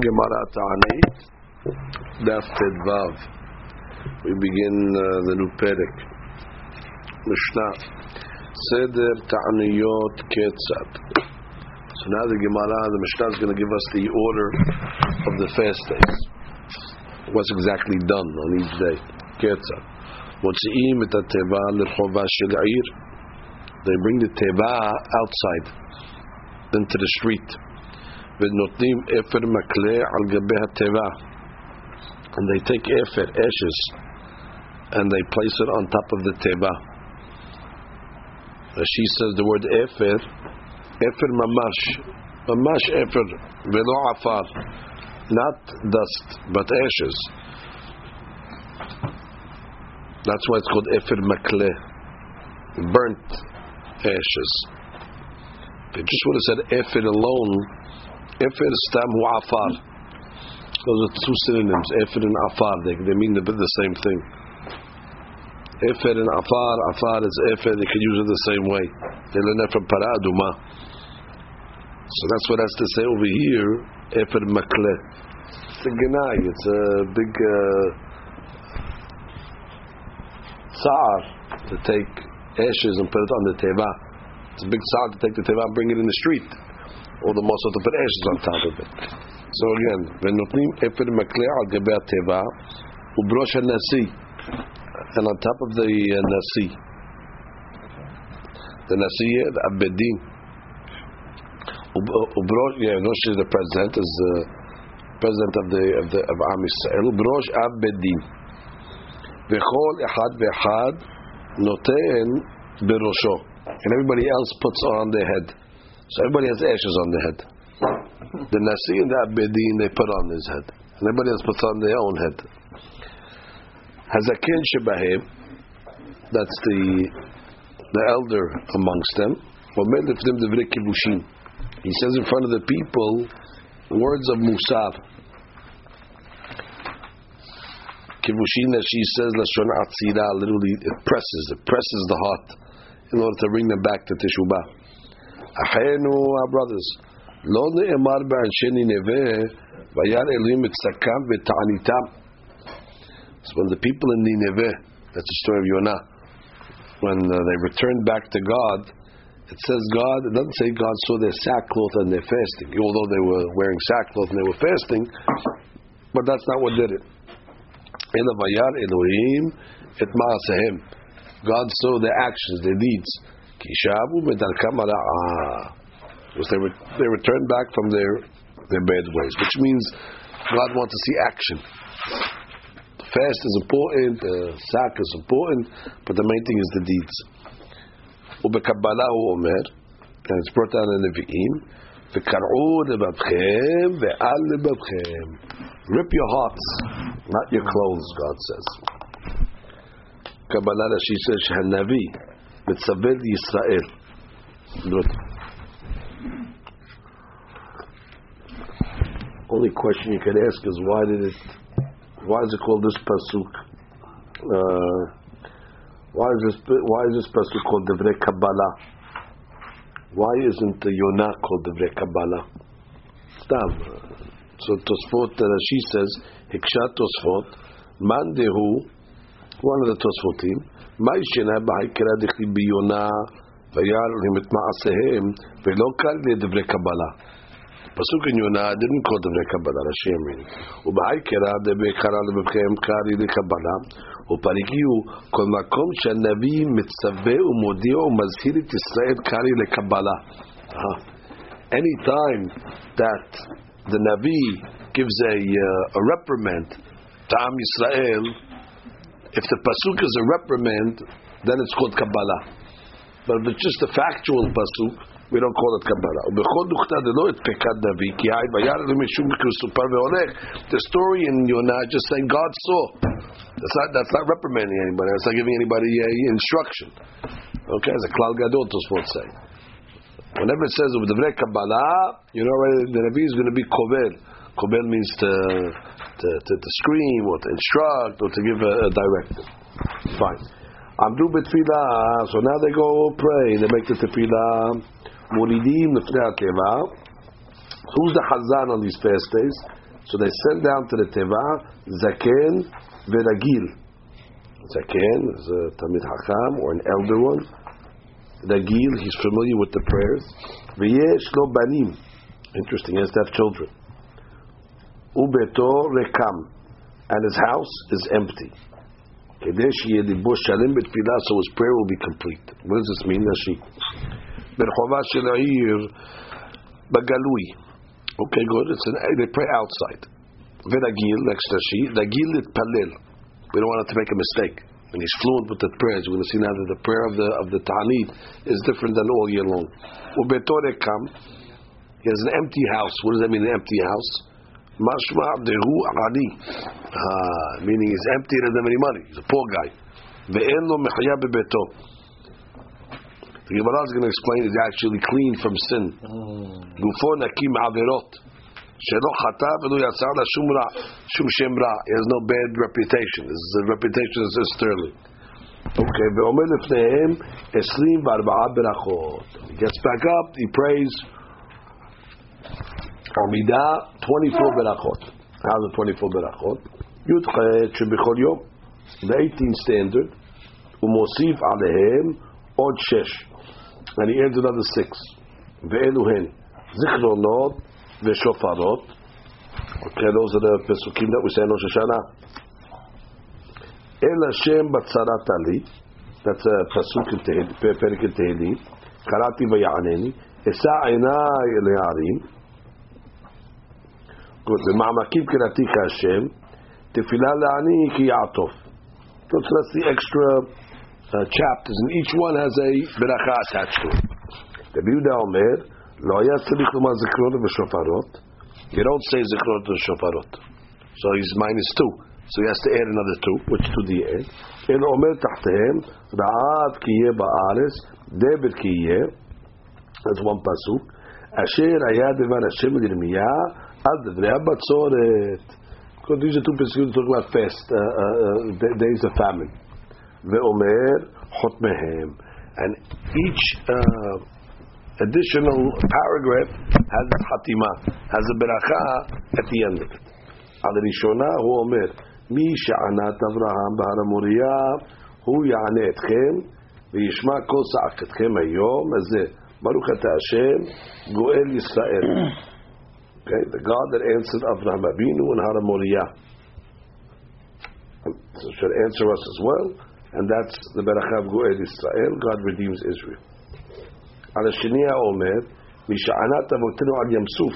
Gemara Ta'anit, Daf Tedvav. We begin uh, the new Perek. Mishnah. Seder Ta'aniyot Ketzat. So now the Gemara, the Mishnah is going to give us the order of the fast days. What's exactly done on each day. Ketzat. מוציאים את התיבה לרחובה של העיר. They bring the teva outside, into the street. ונותנים אפר מקלה על גבי התיבה. And they take אפר, ashes, and they place it on top of the teva. She says the word אפר, אפר ממש, ממש אפר, ולא עפר. Not dust, but ashes. That's why it's called אפר מקלה, burnt ashes. If you just would have said efir alone, efir stam afar. Those are two synonyms, efir and afar. They, they mean the, the same thing. Efir and afar, afar is efir. They can use it the same way. They learn that from paraduma. So that's what has to say over here. Efir makle. It's a genai. It's a big uh, to take ashes and put it on the teva. It's a big sound to take the teva and bring it in the street. Or the mosa to put ashes on top of it. So again, ונותנים אפר מקלה על גבי התיבה ובראש הנשיא and on top of the uh, nasi. The nasi, the abedin. ובראש, yeah, no, she's the president, is the president of the of the of Am Yisrael. ובראש abedin. וכל אחד ואחד נותן בראשו. And everybody else puts on their head. So everybody has ashes on their head. The Nasi and the Abedin, they put on his head. And everybody else puts on their own head. Hazakin Shebahem, that's the the elder amongst them. He says in front of the people words of Musar. Kivushin, as she says, Lashon literally it presses, it presses the heart in order to bring them back to Teshuvah. Achenu, our brothers, lo ne'emar ba'anshe Nineveh, vayar Elohim etzakam v'ta'anitam. So when the people in Nineveh, that's the story of Yonah, when uh, they returned back to God, it says God, it doesn't say God saw their sackcloth and their fasting, although they were wearing sackcloth and they were fasting, but that's not what did it. Elohim ma'asehem. God saw their actions, their deeds. Kishabu Because they were they returned back from their their bad ways, which means God wants to see action. Fast is important, the sack is important, but the main thing is the deeds. ובקבלה omer, and it's brought down in the Nevi'im, וקרעו לבבכם ועל לבבכם. Rip your hearts, not your clothes, God says. Kabbalah, she says, Hanavi, Yisrael. Good. Only question you could ask is why did it, why is it called this pasuk? Uh, why is this why is this pasuk called Devrei Kabbalah? Why isn't the Yonah called Devrei Kabbalah? Stam. So Tosfot, she says, Hikshat Tosfot, Mandehu, one of the Tosfotim, מה ישנה בהיקרא דכתיב ביונה וירא להם את מעשיהם ולא קל לדברי קבלה. פסוק in יונה didn't call דברי קבלה, רש"י אומרים. ובהיקרא דברי קרא לבבכם קרא לקבלה, ופרגיעו כל מקום שהנביא מצווה ומודיע ומזהיר את ישראל קרא לקבלה. Any time that the Navi gives a, uh, a reprimand to Am Yisrael, if the pasuk is a reprimand, then it's called Kabbalah. But if it's just a factual pasuk, we don't call it Kabbalah. The story in Yonah just saying God saw. That's not that's not reprimanding anybody. That's not giving anybody a instruction. Okay, as a klal gadol to say. Whenever it says the Kabbalah, you know already the Nabi is going to be kobel. Kobel means to, to, to, to scream or to instruct or to give a, a directive. Fine. Amdu betfilah. So now they go pray. They make the tefillah. Muridim lefnei Who's the Hazan on these fast days? So they send down to the teva zaken veragil. Zaken is a tamid hakam or an elder one. Ragil, he's familiar with the prayers. V'yesh lo banim. Interesting, he has to have children ubeto rekam, and his house is empty. Kadesh yedibosh shalim betpila, so his prayer will be complete. What does this mean, Nashi? Bagalui. Okay, good. It's an, they pray outside. Venagil next Nashi. Nagil litpalil. We don't want to make a mistake. And he's fluent with the prayers. We're going to see now that the prayer of the of the Ta'anit is different than all year long. Ubeto rekam. He has an empty house. What does that mean, an empty house? Mashma dehu ani. Ah, meaning he's empty, he doesn't have any money. He's a poor guy. Ve'en lo mechaya bebeto. The Gemara is going to explain he's actually clean from sin. Gufo nakim averot. Shelo chata v'lo yatzar la shum ra, shum shem ra. He has no bad reputation. His reputation is sterling. Okay, ve'omer lefnehem eslim v'arba'a berachot. He gets back up, he prays. Amidah, 24 berachot. How's the 24 berachot? Yudchet shebechol yom. The 18 standard. Umosif alehem od shesh. And he adds another six. Ve'elu hen. Zichronot ve'shofarot. Okay, those are the pesukim that we say in Rosh Hashanah. El Hashem batzarat ali. That's a pasuk in Tehillim, perik in Tehillim. Karati v'ya'aneni. Esa einai le'arim. Good. במעמקים קראתי כהשם, תפילה לעני כי יעטוף. So that's the extra uh, chapters, and each one has a beracha attached to it. רבי יהודה אומר, לא היה צריך לומר זיכרונות ושופרות. You don't say זיכרונות ושופרות. So he's minus two. So he has to add another two. Which two do you add? אלא אומר תחתיהם, רעד כי יהיה בארץ, דבר כי יהיה. That's one pasuk. אשר היה דבר השם לירמיה, עד דברי הבצורת. Because these are two pasukim talking about fast, uh, uh, uh, days of famine. ואומר חותמיהם. And each uh, additional paragraph has a חתימה, has a ברכה at the end of it. על הראשונה הוא אומר, מי שענת אברהם בהר המוריה, הוא יענה אתכם, וישמע כל צעקתכם היום הזה. ברוך אתה השם, גואל ישראל. Okay, the God that answered Avraham Avinu and Har Moriah. So should answer us as well, and that's the Berachav Goel Israel. God redeems Israel. על השני האומר, משענת אבותינו על ים סוף.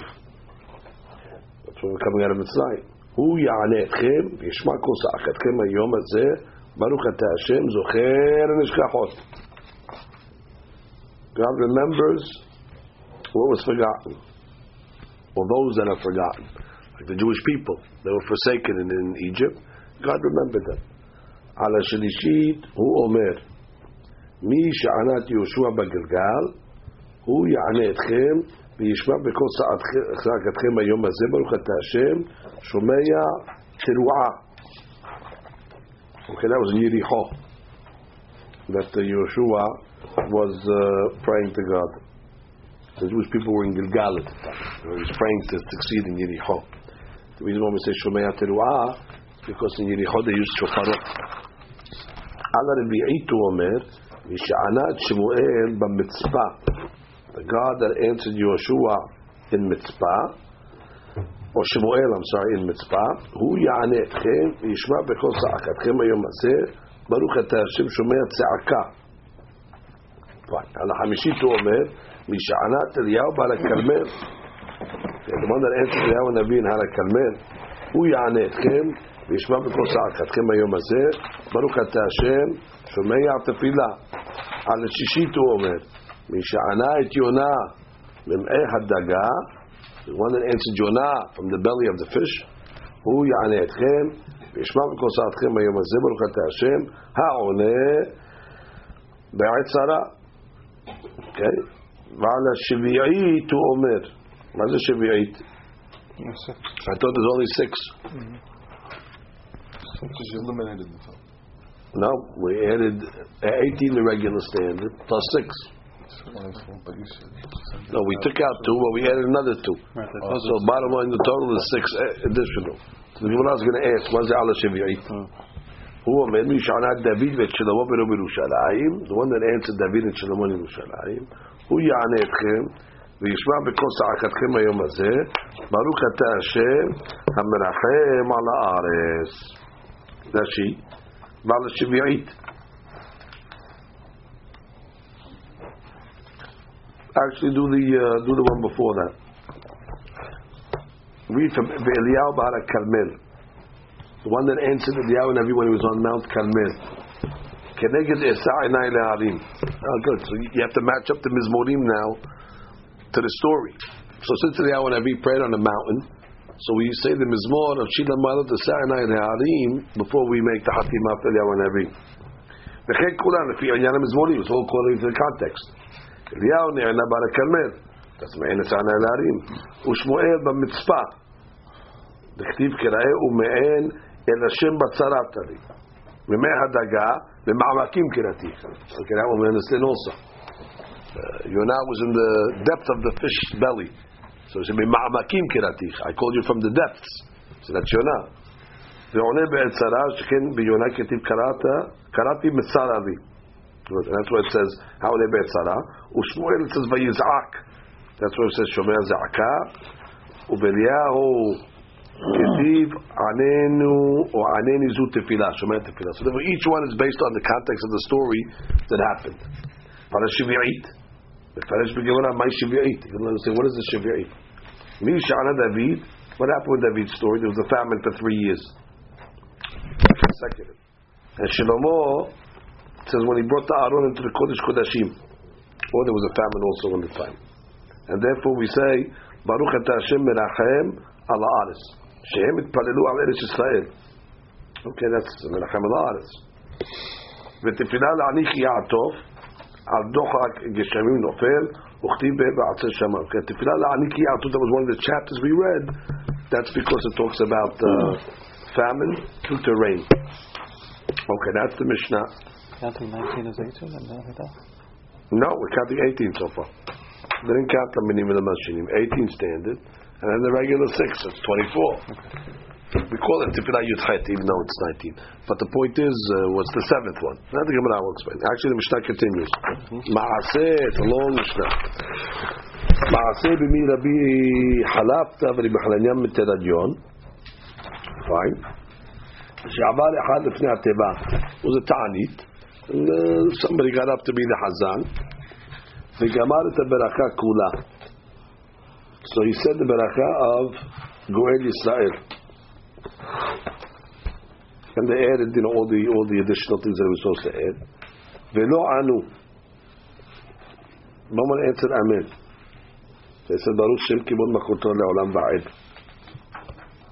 That's when we're coming out of Mitzrayim. הוא יענה אתכם, וישמע כל צעקתכם היום הזה, ברוך אתה השם, זוכר הנשכחות. God remembers what was forgotten or those that are forgotten, like the Jewish people. They were forsaken in, in Egypt. God remembered them. על השלישית הוא אומר, מי שענת יהושע בגלגל, הוא יענה אתכם וישמע בכל צעקתכם היום הזה, ברוך אתה השם, שומע תרועה. Okay, that was in Yericho that uh, Yeshua was uh, praying to God. The Jewish people were in Gilgal at the time. He was praying to succeed in Yericho. The reason why we say Shomea Teruah is because in Yericho they used shofarot. Allah Rabbi Eitu Omer, Misha'anat Shemuel b'mitzvah. The God that answered Yeshua in mitzvah, or Shemuel, I'm sorry, in mitzvah, הוא יענה אתכם וישמע בכל צעקתכם היום הזה, ברוך אתה השם שומע צעקה. על החמישית הוא אומר, משענת אליהו בעל הכרמל. The one that answered אליהו הנביא in הר הכרמל, הוא יענה אתכם וישמע בכל צעקתכם היום הזה, ברוך אתה השם שומע תפילה. על השישית הוא אומר, משענה את יונה ממעי הדגה, the one that answered Jonah from the belly of the fish, הוא יענה אתכם וישמע בכל צעקתכם היום הזה, ברוך אתה השם, העונה בעת צרה. Okay? ועל השביעית הוא אומר, מה זה שביעית? I thought there's only six. Because you eliminated the top. No, we added 18 the regular standard plus six. No, we took out two, but we added another two. Right, that's So also- bottom line, the total is six uh, additional. So the Gemara is going to ask, what's the Allah Shavi'it? הוא אומר מי שענה דוד ואת שלמה בנו בירושלים, the one that answered דוד and שלמה בירושלים, הוא יענה אתכם וישמע בכל צעקתכם היום הזה, ברוך אתה השם המרחם על הארץ. רש"י, ועל השביעית. Actually, do the uh, do the one before that. Read from Eliyahu Bahar Carmel. The one that answered Eliyahu Navi when he was on Mount Carmel. Keneged Esa'inai Le'arim. Oh, good. So you have to match up the Mizmorim now to the story. So since Eliyahu Navi prayed on the mountain, so we say the Mizmor of Shila Malot Esa'inai Le'arim before we make the Hatimah for Eliyahu Navi. וכן כולם, לפי עניין המזמורים, it's all according to the context. אליהו נענה בר הכרמל, תסמעין עצענה להרים, ושמואל במצפה, דכתיב כראה ומעין אל השם בצרת לי. ממי הדגה, במעמקים קראתיך. כראה ומעין אצלן also. Yonah was in the depth of the fish belly. So it should be מעמקים קראתיך. I called you from the depths. So that's Yonah. ועונה בעת צרה, שכן ביונה כתיב קראת, קראתי מצרה לי. That's what it says, העונה בעת צרה. ושמואל it says ויזעק. That's what it says, שומע זעקה. ובאליהו ידיב anenu or ענני זו shomer שומע So therefore each one is based on the context of the story that happened. אבל השביעית, מפרש בגאונה מהי שביעית. You're say, what is the שביעית? מי שענה דוד, what happened with David's story? There was a famine for three years. Consecutive. And Shlomo says when he brought the Aron into the Kodesh Kodashim, or oh, there was a famine also in the time. And therefore we say, Baruch atah Hashem merachem ala aris. Shehem itpalelu al Eretz Yisrael. Okay, that's Menachem Ala Aris. ותפילה לעני כי יעטוף, על דוחק גשמים נופל, וכתיב בעצי שמיים. Okay, תפילה לעני כי יעטוף, that was one of the chapters we read. That's because it talks about uh, famine due to rain. Okay, that's the Mishnah. Counting 19 as 18 and not that. No, we're counting 18 so far. They didn't count the minim and the mashinim. 18 standard, and then the regular six, it's 24. We call it Tefillah Yudchet, even though it's 19. But the point is, uh, what's the seventh one? Now the Gemara will explain. Actually, the Mishnah continues. Mm-hmm. Ma'aseh, it's a long Mishnah. Ma'aseh b'mi Rabbi Halafta v'ribachlanyam mitteradion. Fine. שעבר אחד לפני was a Tanit. Uh, somebody got up to be the חזן, וגמר את הברכה כולה. So he said the ברכה of Goel Yisrael. And they added, you know, all the all the additional things that they were supposed to add. ולא ענו. No one answered Amen. They said, ברוך שם כיבוד מלכותו לעולם ועד.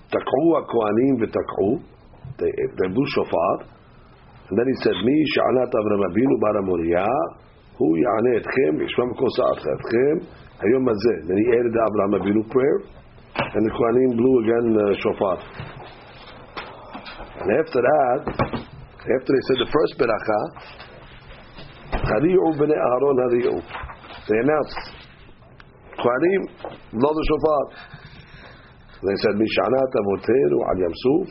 תקעו הכהנים ותקעו, they, they blew shofar, and then he said, מי שענת אברהם אבינו בר המוריה, הוא יענה אתכם, וישמע בכל שעתכם, היום הזה. Then he added the Abraham Avinu prayer, and the Kohanim blew again uh, shofar. And after that, after they said the first beracha, Hari'u b'nei Aharon hari'u. They announced, Kohanim, blow the shofar. They said, משענת אבותינו על ים סוף,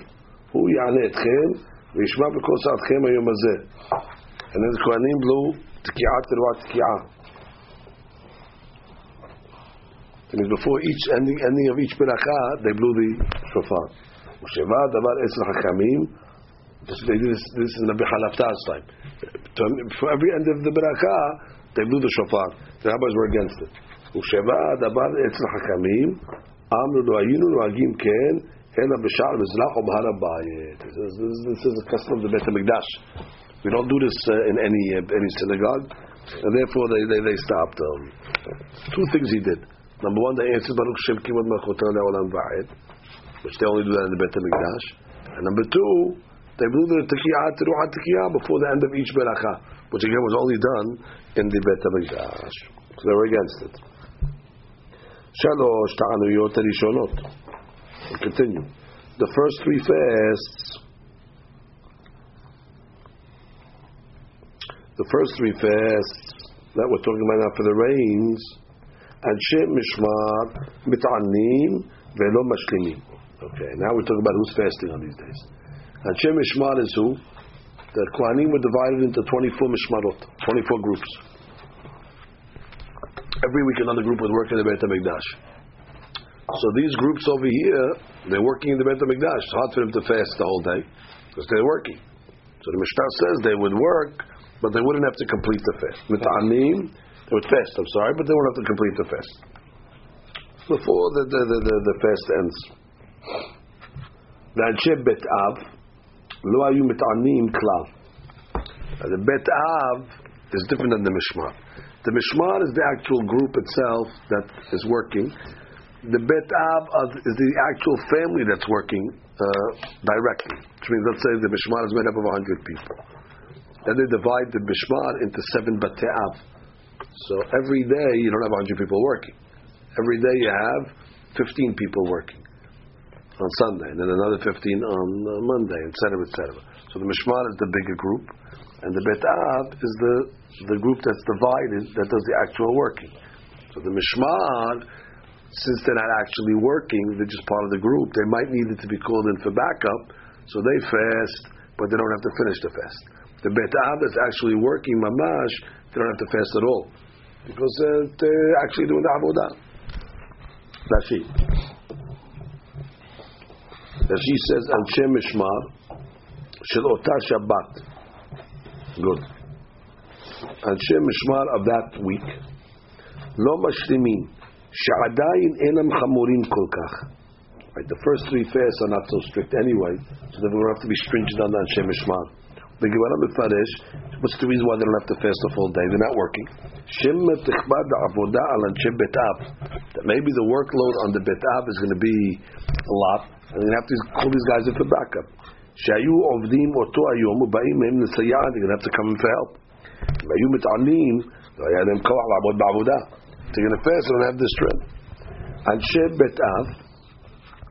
הוא יענה אתכם, וישמע בכל שעתכם היום הזה. And then the Kohanim blew תקיעה תרועה תקיעה. And before each ending ending of each beracha, they blew the shofar. Usheva davar esra hakamim. They did this, this in the Bihalaftar's time. For every end of the beracha, they blew the shofar. The rabbis were against it. Usheva davar esra hakamim. Amru lo ayinu noagim ken. ena b'shar mizrach o b'har This is, this is a custom of the Beit HaMikdash. We don't do this uh, in any uh, any synagogue, and therefore they, they, they stopped. Um, two things he did. Number one, the answer is Baruch Shem Kimot Malchotana Le'olam Va'ed, which they only do that in the Beit HaMikdash. And number two, they blew the Tekiyah Teruah Tekiyah before the end of each Berachah, which again was only done in the Beit HaMikdash. So they were against it. Shalosh Ta'anuyot Rishonot. Continue. The first three fasts the first three fasts that we're talking about now for the rains אנשי משמר מתענים ולא משלימים. Okay, now we're talking about who's fasting on these days. אנשי משמר is who? The Kohanim were divided into 24 mishmarot, 24 groups. Every week another group would work in the Beit HaMikdash. So these groups over here, they're working in the Beit HaMikdash. It's hard for them to fast the whole day because they're working. So the Mishnah says they would work, but they wouldn't have to complete the fast. Mit'anim, they would fast, I'm sorry, but they wouldn't have to complete the fast. Before the, the, the, the, the fast ends. ואנשי בית אב לא היו מתענים כלל. The Bet Av is different than the Mishmar. The Mishmar is the actual group itself that is working. The Bet Av is the actual family that's working uh, directly. Which means, let's say the Mishmar is made up of 100 people. Then they divide the Mishmar into seven Bet Av. So every day you don't have 100 people working. Every day you have 15 people working on Sunday, and then another 15 on uh, Monday, etc., etc. So the Mishmar is the bigger group, and the Bet Av is the the group that's divided that does the actual working. So the Mishmar, since they're not actually working, they're just part of the group. They might need it to be called in for backup, so they fast, but they don't have to finish the fast. The Bet Av that's actually working, mamash, they don't have to fast at all because uh, they're actually doing the avodah. Rashi. Rashi says, "Anshe mishmar shel ota Shabbat." Good. Anshe mishmar of that week. לא משלימים, שעדיין אינם חמורים כל כך. Right, the first three fasts are not so strict anyway, so then we don't have to be stringent on the Anshe mishmar. The Gemara Mefarish, what's the reason why they don't have to fast the full day? They're not working. That maybe the workload on the betav is going to be a lot, and they have to call these guys in for backup. They're going to have to come in for help. They're going to fast and have the strength.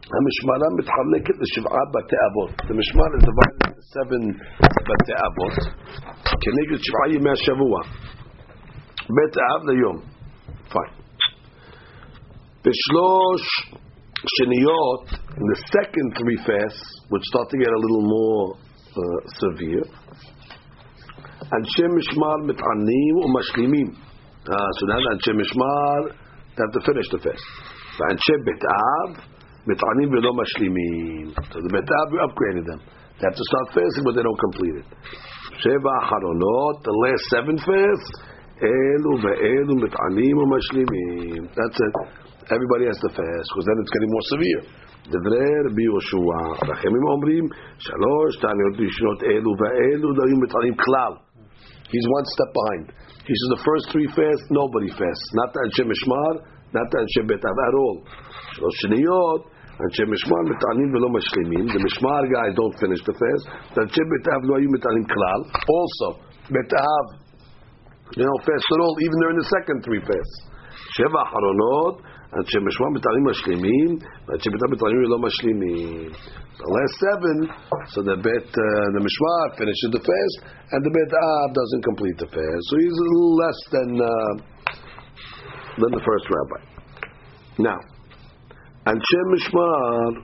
אנשי בית אב, המשמרה מתחלקת לשבעה בתי אבות. The משמר is divided into seven בתי אבות, כנגד שבעה ימי השבוע. בית אב ליום. Fine. בשלוש שניות, in the second three fasts, which start to get a little more uh, severe, אנשי משמר מתענים ומשלימים. Uh, so now אנשי משמר, they have to finish the fast. ואנשי בית אב, מתענים ולא משלימים. So the בית אב, we upgraded them. They have to start fasting, but they don't complete it. שבע אחרונות, the last seven fasts, אלו ואלו מתענים ומשלימים. That's it. Everybody has to fast, because then it's getting more severe. דברי רבי יהושע, רחמים אומרים, שלוש תעניות ראשונות אלו ואלו לא היו מתענים כלל. He's one step behind. He says the first three fasts, nobody fasts. Not the Anshe Mishmar, not the Anshe Bet Av at all. שלוש שניות, אנשי משמר מתענים ולא משלימים. The משמר guys don't finish the fast. The אנשי בית אב לא היו מתענים כלל. Also, בית אב, they don't fast at all, even during the second three fasts. שבע אחרונות, אנשי משמר מתענים משלימים, ואנשי בית אב מתענים ולא משלימים. The last seven, so the bet, uh, the mishmar finishes the fast, and the bet ab doesn't complete the fast. So he's a little less than uh, than the first rabbi. Now, אנשי משמר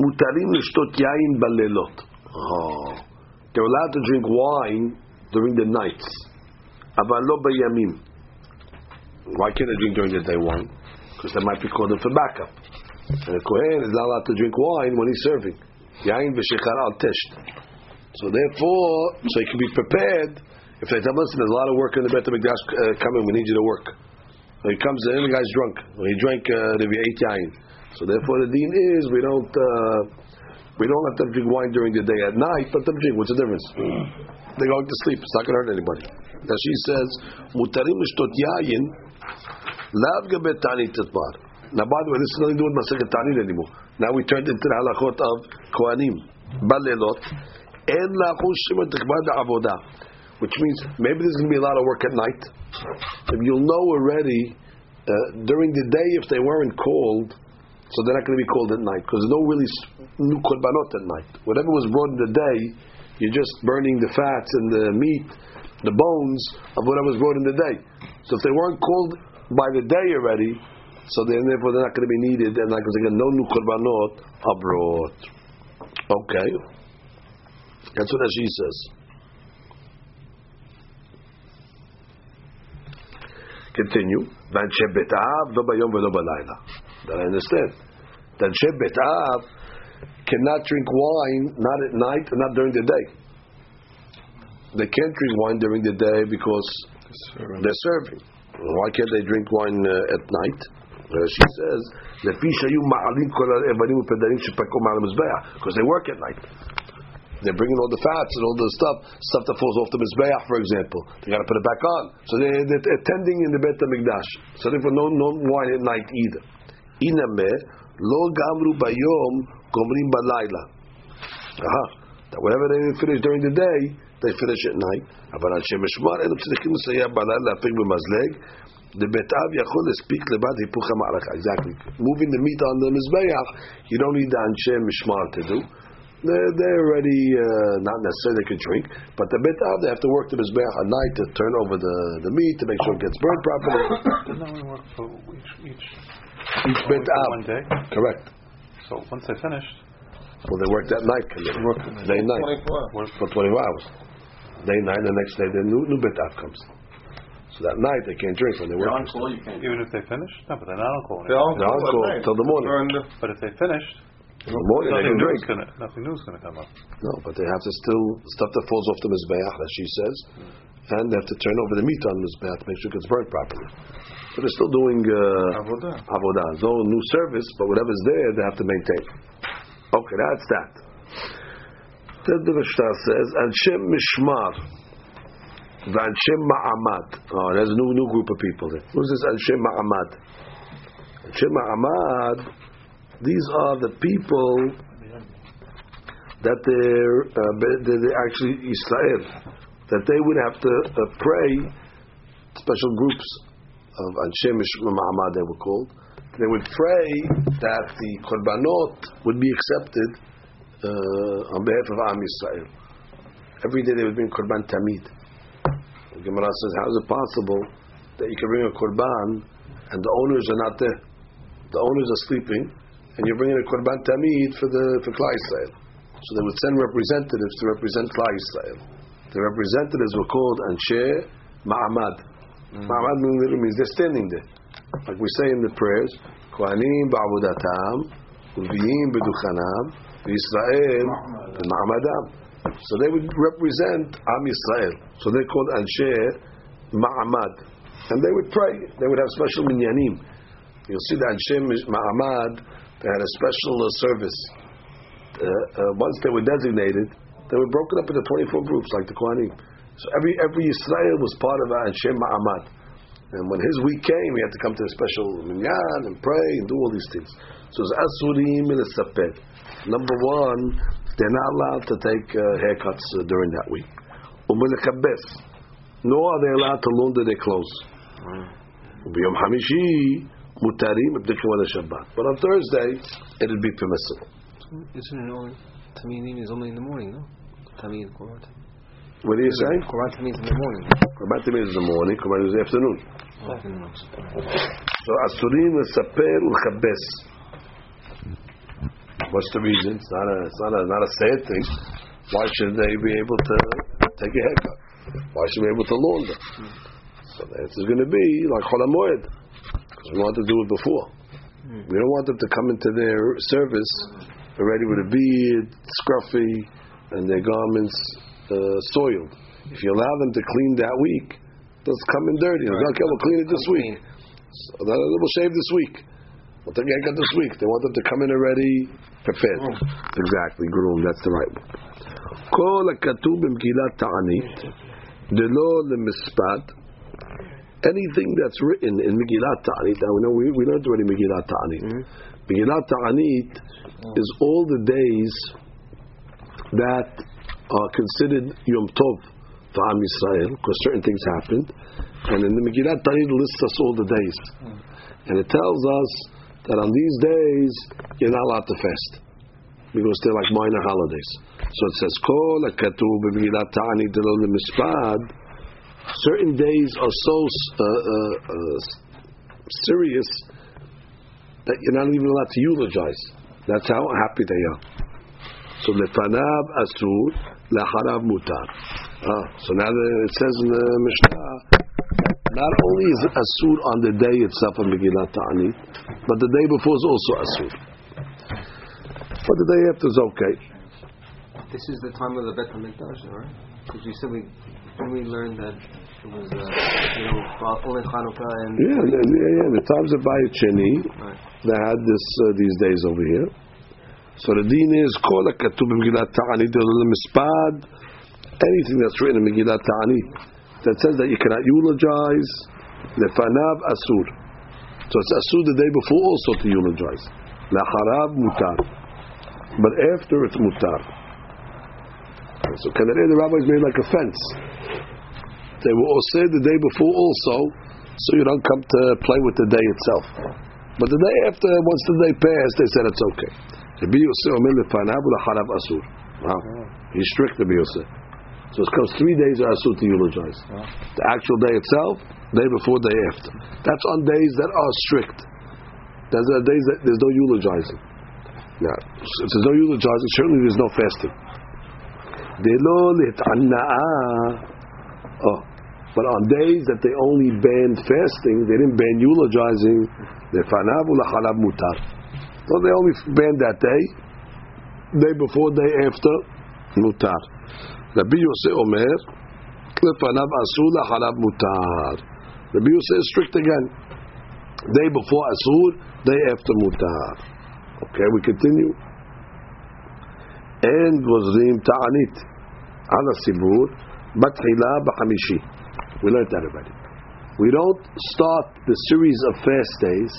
מותרים לשתות יין בלילות. Oh. They're allowed to drink wine during the nights, אבל לא בימים. Why can't they drink during the day wine? Because they might be called in for backup. And the Kohen is not allowed to drink wine when he's serving. Yain v'shechar al tesht. So therefore, so he can be prepared. If they tell him, listen, there's a lot of work in the Beit HaMikdash uh, coming, we need you to work. So he comes in, the guy's drunk. Or he drank uh, the eight yain. So therefore, the deen is we don't uh, we don't let them drink wine during the day at night. Let them drink. What's the difference? They're going to sleep. It's not going to hurt anybody. Now she says, "Mutarim lishtot yain lav gabet tanit tatbar." Now, by the way, this is nothing to do with Masechet Tanit anymore. Now we turned into the halachot of Kohanim. Balelot en lachus shema tikbad avodah, which means maybe there's going to be a lot of work at night. You'll know already uh, during the day if they weren't called, so they're not going to be called at night because there's no really new korbanot at night. Whatever was brought in the day, you're just burning the fats and the meat, the bones of whatever was brought in the day. So if they weren't called by the day already, so then therefore they're not going to be needed, and like again, no new korbanot are brought. Okay, that's what she says. Continue. Then Shebetav, no bayom velo balayla. That I understand. Then Shebetav cannot drink wine not at night and not during the day. They can't drink wine during the day because they're serving. Why can't they drink wine uh, at night? Uh, she says, because they work at night. They're bringing all the fats and all the stuff, stuff that falls off the mizbeach, for example. They got to put it back on. So they, they're attending in the Bet Hamikdash. So therefore, no, no wine at night either. Iname lo gamru bayom gomrim balayla. Aha. That whatever they didn't finish during the day, they finish at night. אבל אנשי משמר אלו צריכים לסייע בלילה להפיק במזלג. לבית אב יכול להספיק לבד היפוך המערכה. Exactly. Moving the meat on the mizbeach, you don't need the אנשי משמר to do. They're, they're already uh, not necessarily they could drink, but the bet they have to work the mizbeach at night to turn over the, the meat to make sure it gets burned properly. Didn't that only work for each each, Each only bet for one day? correct. So once they finished, Well, they work that night, They work day night work for 24 hours. Day and night, the next day the new new bet comes. So that night they can't drink when they work. You're on call, you can't. even if they finish, no, but they're not on call They're anymore. on They're on call till the morning. The- But if they finished, In the morning they nothing new drink. gonna nothing new is gonna come up. No, but they have to still stuff that falls off the mizbeach, as she says, and they have to turn over the meat on the mizbeach to make sure it gets burnt properly. So they're still doing uh, Avodah. avodah. No new service, but whatever's there, they have to maintain. Okay, that's that. Then the Mishnah says, "Anshem mishmar, v'anshem ma'amad." Oh, there's a new new group of people there. Who's this Anshem ma'amad? Anshem ma'amad. These are the people that they're, uh, they're actually Israel. That they would have to uh, pray special groups of Anshem Ma'amad, they were called. They would pray that the korbanot would be accepted uh, on behalf of Am Yisrael. Every day they would bring korban tamid. The Gemara says, how is it possible that you can bring a korban and the owners are not there? The owners are sleeping, and you're bringing a korban tamid for the for Klal Yisrael. So they would send representatives to represent Klal Yisrael. The representatives were called Anshe Ma'amad. Mm. Ma'amad literally means they're standing there. Like we say in the prayers, Kohanim ba'avodatam, Uviyim b'duchanam, Yisrael b'ma'amadam. So they would represent Am Yisrael. So they're called Anshe Ma'amad. And they would pray. They would have special minyanim. You'll see that Anshe Ma'amad, they had a special uh, service. Uh, uh, once they were designated, they were broken up into 24 groups, like the Kohanim. So every every Israel was part of Anshe Ma'amad. And when his week came, he had to come to a special minyan and pray and do all these things. So it's asurim milasapet. Number one, they're not allowed to take uh, haircuts uh, during that week. Umilakabes. Nor are they allowed to launder their clothes. B'yom Hamishi, mutarim Shabbat. But on Thursday, it'll be permissible. Isn't it only Taminim is only in the morning, no? Korban. What are you saying? Korban Tamid is in the morning. Korban Tamid is in the morning, Korban is in the afternoon. So Asurim Saper Ulchabes. What's the reason? It's not a it's not a not a sad thing. Why should they be able to take a haircut? Why should they be able to launder? So the answer is going to be like Chol HaMoed. Because we want to do it before. We don't want them to come into their service already with a beard, scruffy, and their garments uh, soiled. If you allow them to clean that week, they'll come in dirty. They'll go, okay, we'll clean it this week. So then we'll shave this week. We'll take a haircut this week. They want them to come in already prepared. Exactly, groomed. That's the right one. כל הכתוב במגילת תענית, דלא למשפט, anything that's written in Megillat Ta'anit, now we know we, we learned already Megillat Ta'anit. Hmm. Megillat Ta'anit oh. is all the days that are considered Yom Tov for Am Yisrael, because certain things happened. And in the Megillat Ta'anit lists us all the days. Hmm. And it tells us that on these days, you're not allowed to fast. Because they're like minor holidays. So it says, Kol HaKatuv b'Megillat Ta'anit delo lemispad, certain days are so uh, uh, uh, serious that you're not even allowed to eulogize. That's how happy they are. So lefanav asur, leharav mutar. Ah, so now it says in the Mishnah, not only is it asur on the day itself of Megillat Ta'anit, but the day before is also asur. But the day after is okay. This is the time of the Bet HaMikdash, right? Because you said we, we learn that it was, uh, you know, only Hanukkah and... Yeah, yeah, yeah. The times of Bayit Sheni, Right. they had this uh, these days over here. So the deen is kol hakatuv b'Megillat Ta'anit mispad. Anything that's written in Megillat Ta'anit that says that you cannot eulogize lefanav asur. So it's asur the day before also to eulogize. Lacharav mutar, but after it's mutar. So Kanarei the rabbis made like a fence. They were all say the day before also, so you don't come to play with the day itself. But the day after, once the day passed, they said it's okay. Asur. Wow, he's strict Rabbi Yosef. So it comes three days are asur to eulogize. The actual day itself, day before, day after. That's on days that are strict. There's days that there's no eulogizing. Now, if there's no eulogizing, certainly there's no fasting. Oh, but on days that they only banned fasting, they didn't ban eulogizing. Mutar. So they only banned that day, day before, day after, mutar. Rabbi Yosef Omer, lefanav asur lachalab mutar. Rabbi Yosef is strict again. Day before asur, day after mutar. Okay, we continue. And was gozrim ta'anit ala sibur batchila b'chamishi. We learned that already. We don't start the series of fast days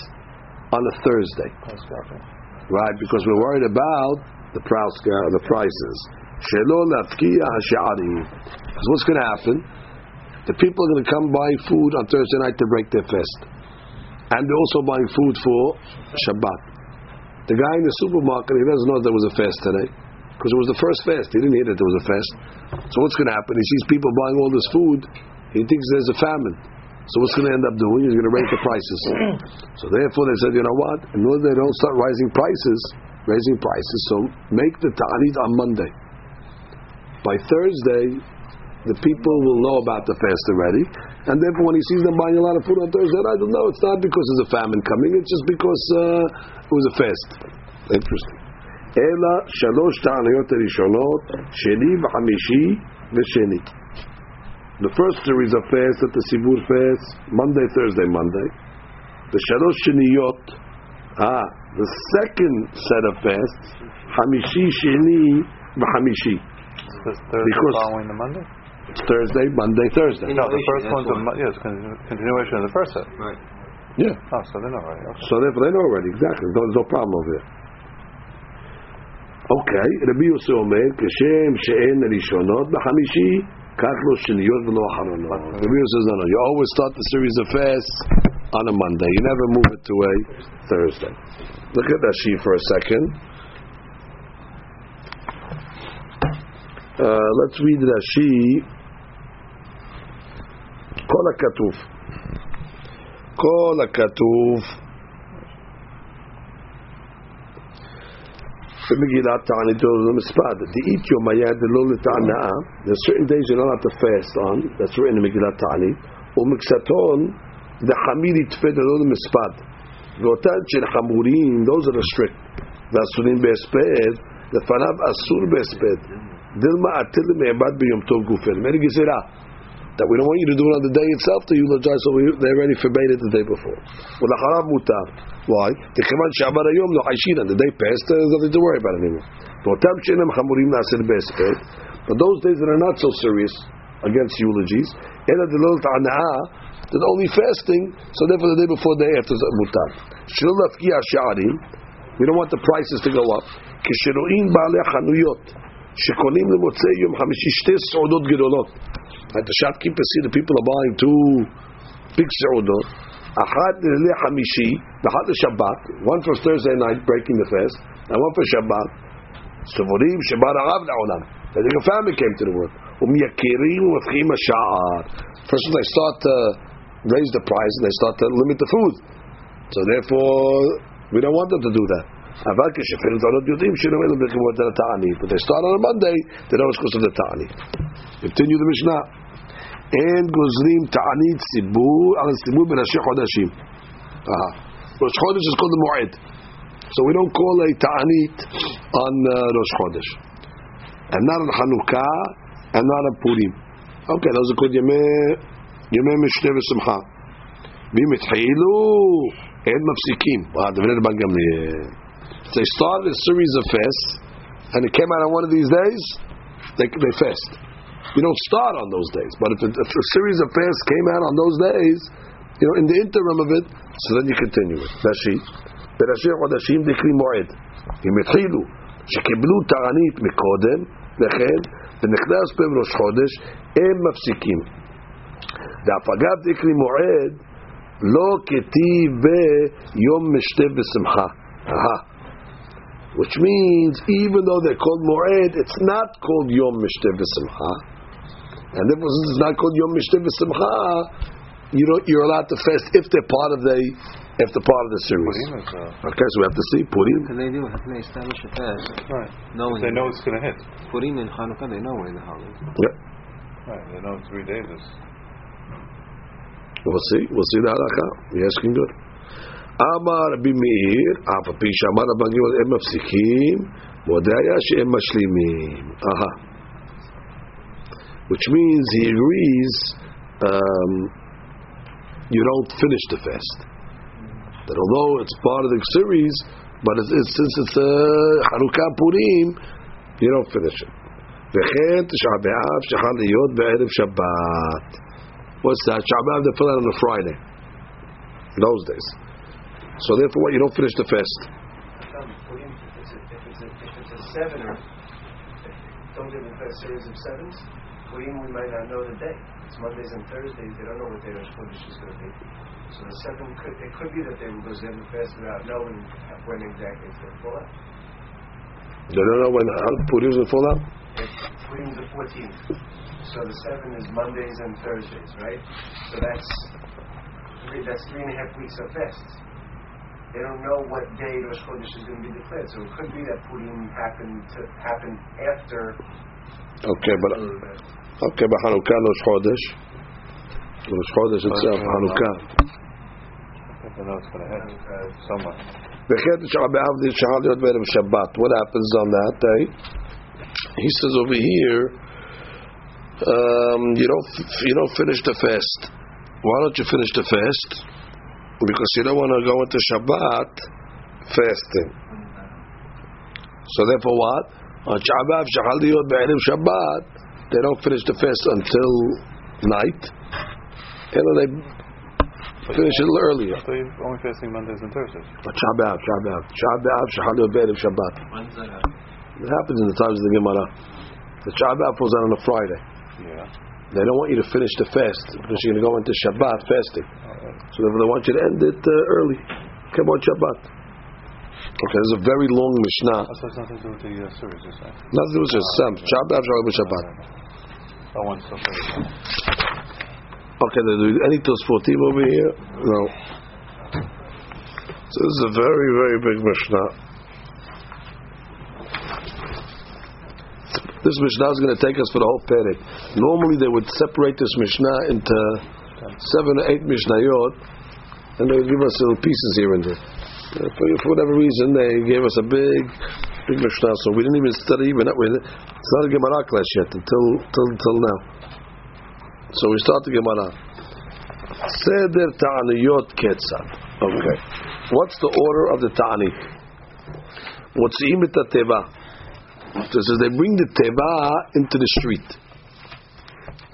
on a Thursday, right? Because we're worried about the price, uh, the prices. Shelo. Because what's going to happen? The people are going to come buy food on Thursday night to break their fast, and they're also buying food for Shabbat. The guy in the supermarket, he doesn't know there was a fast today because it was the first fast. He didn't hear that there was a fast. So what's going to happen? He sees people buying all this food. He thinks there's a famine. So what's going to end up doing? He's going to raise the prices. so therefore, they said, you know what? In order they don't start rising prices, raising prices, so make the ta'anit on Monday. By Thursday, the people will know about the fast already, and therefore, when he sees them buying a lot of food on Thursday I don't know it's not because there's a famine coming; it's just because uh, it was a fast. Interesting. אלא שלוש תעניות הראשונות, שני וחמישי ושני. The first series of fasts at the Sibur fast, Monday, Thursday, Monday. The shalosh sheniyot, ah, the second set of fasts, Hamishi, Sheni, v'Hamishi. This Thursday Because- following the Monday? It's Thursday, Monday, Thursday. No, the Continuation, first that's one's a, why. mo- yeah, it's con- continuation of the first set. Right. Yeah. Oh, so they're not right. Okay. So therefore they know already, exactly. There's no problem over here. Okay, Rabbi Yosef אומר, כשם שאין ראשונות בחמישי, כך לא שניות ולא אחרונות. Rabbi Yosef says, no, no, you always start the series of fasts on a Monday. You never move it to a Thursday. Look at Rashi for a second. Uh, let's read Rashi. כל הכתוב. כל הכתוב במגילת תעניתו למספד. דאית יום היד לא לטענאה, there's certain days you're not allowed to fast on, that's written in מגילת תענית, ומקצתון דחמיר יתפד לא למספד. ואותן של חמורים, those are the strict, ואסורים בהספד, לפניו אסור בהספד. דלמה עתיד למעבד ביום טוב גופן. מרי גזירה. That we don't want you to do it on the day itself to eulogize, so we, they already forbade it the day before. ולאחריו מותר. Why? מכיוון שעבר היום לא חיישינן, the day passed, there's nothing to worry about anymore. ואותם שאינם חמורים נעשה בהספד, but those days that are not so serious against eulogies, אלא דלא טענאה, that only fasting, so therefore the day before, the day after, זה מותר. שלא להפקיע שערים, we don't want the prices to go up, כשרואים בעלי החנויות, שקונים למוצאי יום חמישי שתי סעודות גדולות, Like the shopkeepers see the people are buying two big seudot. Achad lele hamishi, achad Shabbat, one for Thursday night breaking the fast, and one for Shabbat. Sovorim shebar arav la'olam. I think a family came to the world. ומייקירים ומפחיים השער. First, they start to raise the price and they start to limit the food. So therefore, we don't want them to do that. אבל כשפעילות עולות יודעים שלא אלו בכבוד על התענית. But they start on a Monday, they don't discuss of the ta'anit. Continue the Mishnah. אין גוזרים תענית ציבור על הציבור בראשי חודשים. ראש חודש is called the מועד. So we don't call a ta'anit on uh, Rosh And not on Hanukkah, and not on Purim. Okay, those are called Yemei Mishteh v'Simcha. ואם התחילו, אין מפסיקים. דברי רבן גמליאל. So they started a series of fasts, and it came out on one of these days, they, they fast You don't start on those days, but if a, if a series of fasts came out on those days, you know, in the interim of it, so then you continue it. Rashi, בראשי חודשים דקרי מועד. אם התחילו, שקיבלו תענית מקודם, לכן, ונכנס בהם ראש חודש, הם מפסיקים. והפגת דקרי מועד, לא כתיב ביום משתה בשמחה. Aha. Which means, even though they're called Moed, it's not called Yom Mishteh B'Simcha. And if this is not called Yom Mishteh V'Simcha, you don't, you're allowed to fast if they're part of the if they're part of the series. Uh, okay, so we have to see Purim. Can they do? How can they establish a fast? Right. They know it's going to hit. Purim and Hanukkah, they know when the holidays. Yeah. Right. They know three days. We'll see. We'll see the halakha. You're asking good. Amar b'meir מאיר, אף על פי שאמר רבן גמליאל, הם מפסיקים, והודה היה שהם משלימים Which means he agrees um, you don't finish the fast. That although it's part of the series, but it's, it's, since it's uh, Hanukkah Purim, you don't finish it. וכן תשעה באב שחל להיות בערב שבת. What's that? תשעה באב they fill out on a Friday. Those days. So therefore, what, you don't finish the fast. Purim, if it's a, if it's a, if it's a sevener, don't they have a series of sevens? Purim, we might not know the day. It's Mondays and Thursdays. They don't know what day Rosh Chodesh is going to be. So the second could it could be that they will go Zeb fast without knowing when exactly it's going to fall out. They don't know when Purim will fall out. If Purim's the 14th, so the seven is Mondays and Thursdays, right? So that's three, that's three and a half weeks of fasts. They don't know what day Rosh Chodesh is going to be declared. So it could be that Purim happened to happen after Okay, but Okay, but Hanukkah, Rosh Chodesh. Rosh Chodesh itself, Hanukkah. What happens on that day? He says over here, um, you don't you don't finish the fast. Why don't you finish the fast? Because you don't want to go into Shabbat fasting. So therefore, what on Shabbat Shabbat? they don't finish the fast until night, and they finish it earlier. So you're only fasting Mondays and Thursdays. But Shabbat, Shabbat, Shabbat, Shabbat, Shabbat. When's that? It happens in the times of the Gemara. The Shabbat falls out on a Friday. Yeah. They don't want you to finish the fast because you're going to go into Shabbat fasting. Right. So they want you to end it uh, early. Come on, Shabbat. Okay, there's a very long Mishnah. Oh, nothing to do with the uh, series, Nothing to do with Shabbat, Shabbat, Shabbat. That one's still pretty. Okay, then any Tosfotim over here? No. So this is a very, very big Mishnah. This Mishnah is going to take us for the whole Perek. Normally they would separate this Mishnah into seven or eight Mishnayot, and they would give us little pieces here and there. Uh, for whatever reason, they gave us a big, big Mishnah, so we didn't even study. We're not, we're, it's not a Gemara class yet until, till, till now. So we start the Gemara. Seder Ta'aniyot Ketzad. Okay. What's the order of the Ta'ani? Motzi'im et Teva. So it says they bring the Teva into the street.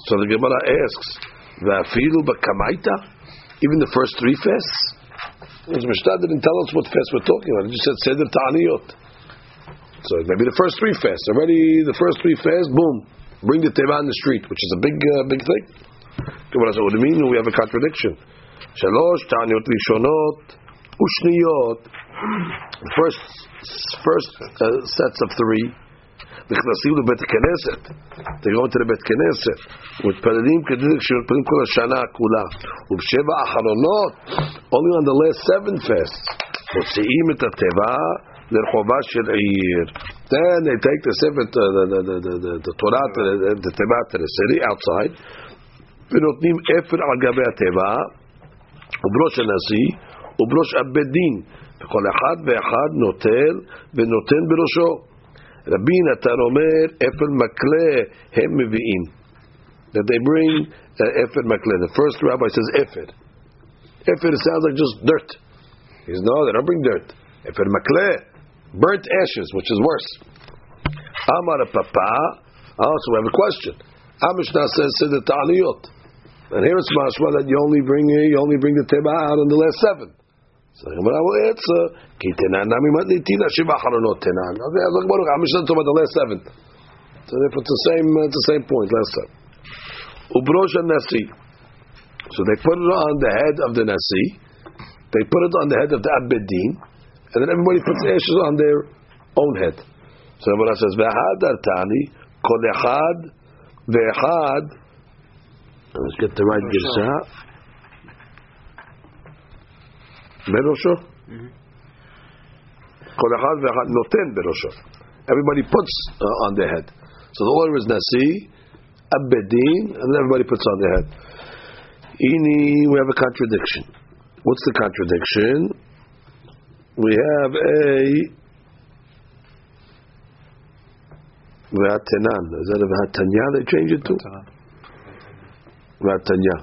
So the Gemara asks, Va'afilu b'kamaita? Even the first three fasts? Because Mishnah didn't tell us what fast we're talking about. It just said Seder Ta'aniyot. So maybe the first three fasts. Already the first three fasts, boom. Bring the Teva in the street, which is a big, uh, big thing. Gemara said, what do you mean? We have a contradiction. Shalosh Ta'aniyot Rishonot Ushniyot. The first, first uh, sets of three. נכנסים לבית כנסת. They go into the בית כנסת. ומתפללים כדי שמתפללים כל השנה כולה. ובשבע האחרונות, only on the last seven fasts, מוציאים את התיבה לרחובה של עיר. Then they take the seven, the, the, the, the, the, the Torah, to the, the תיבה to the city outside, ונותנים אפר על גבי התיבה, ובראש הנשיא, ובראש הבית דין. וכל אחד ואחד נוטל ונותן בראשו. רבי נתן אומר, אפר מקלה הם מביאים. That they bring uh, אפר מקלה. The first rabbi says אפר. אפר sounds like just dirt. He says, no, they don't bring dirt. אפר מקלה. Burnt ashes, which is worse. Amar papa. Also, we have a question. Amishna says, said the ta'aniyot. And here it's mashma that you only bring eh, you only bring the teba out on the last seven. So the Gemara will answer, Ki tenan nami matnitina shiva haronot tenan. Okay, look, Baruch, I'm talking about the last seven. So therefore it's the same, uh, it's the same point last time. Ubrosh nasi. So they put it on the head of the nasi. They put it on the head of the abedin, and then everybody puts ashes on their own head. So Rabbanah says, "Ve'had artani kol echad ve'echad." Let's get the right girsa. Berosho. Mm-hmm. Kol echad ve'echad noten berosho. Everybody puts uh, on their head. So the order is nasi, abedin, and everybody puts on their head. Ini, we have a contradiction. What's the contradiction? We have a V'atanan. Is that a V'atanya they change it to? V'atanya.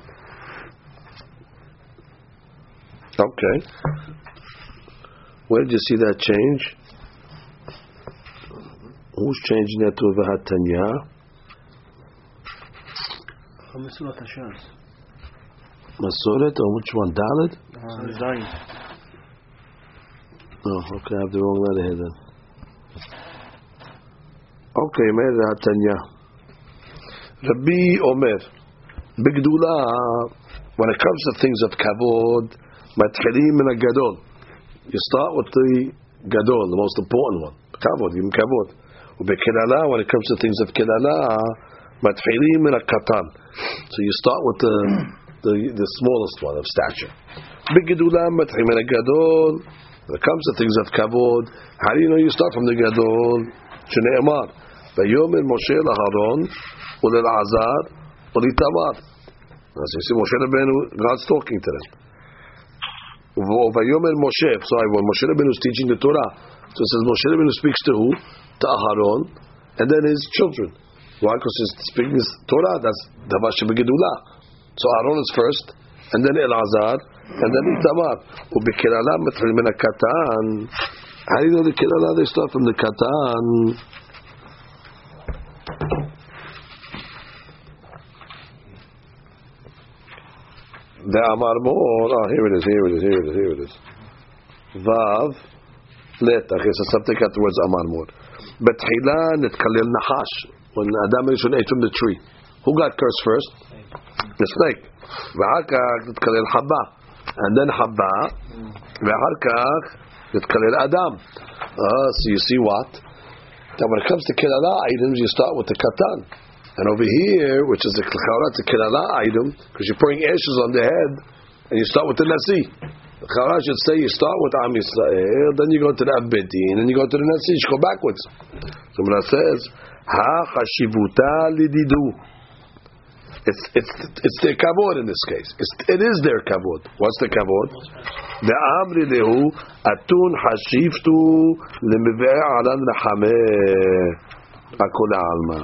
Okay. Where did you see that change? Who's changing that to a Vahatanya? Mesilat Hashem's. Masoret or which one? Dalit? Uh, Zion. No, okay, I have the wrong letter here then. Okay, Meir Hatanya. Rabbi Omer. Bigdula, when it comes to things of kavod, matchilim and a gadol. You start with the gadol, the most important one. Kavod, yim kavod. Ubekilala, when it comes to things of kilala, matchilim and a katan. So you start with the, the, the smallest one of stature. Bigdula, matchilim and a gadol. When it comes to things of kavod, how do you know you start from the gadol? Shneimar, vayomer Moshe laHaron ulelazar ulitamar. As you see, Moshe Rabbeinu, God's talking to them. Vayomer Moshe. Sorry, when Moshe Rabbeinu is teaching the Torah, so it says Moshe Rabbeinu speaks to who? To Aharon, and then his children. Why? Because he's speaking his Torah. That's davar shebegedula. So Aharon is first, and then Elazar, and then Itamar. Ubekirala metchil min katan. How do you know the kirala? They start from the katan. The Amar Mor, oh, here it is, here it is, here it is, here it is. Vav, letach, it's a something afterwards Amar Mor. Betchila netkalel nahash, when Adam Rishon ate from the tree. Who got cursed first? The snake. V'hakach netkalel Habba. And then Habba, v'harkach netkalel Adam. Ah, so you see what? That when it comes to kilala items, you start with the katan. And over here, which is the chara, it's a item, because you're pouring ashes on the head, and you start with the nasi. The chara should say you start with Am Yisrael, then you go to the Abedin, and you go to the nasi. You go backwards. So when it says, Ha chashivuta lididu. It's it's it's their kavod in this case. It's, it is their kavod. What's the kavod? The amri lehu atun hashivtu lemivei alan rachameh akol alma.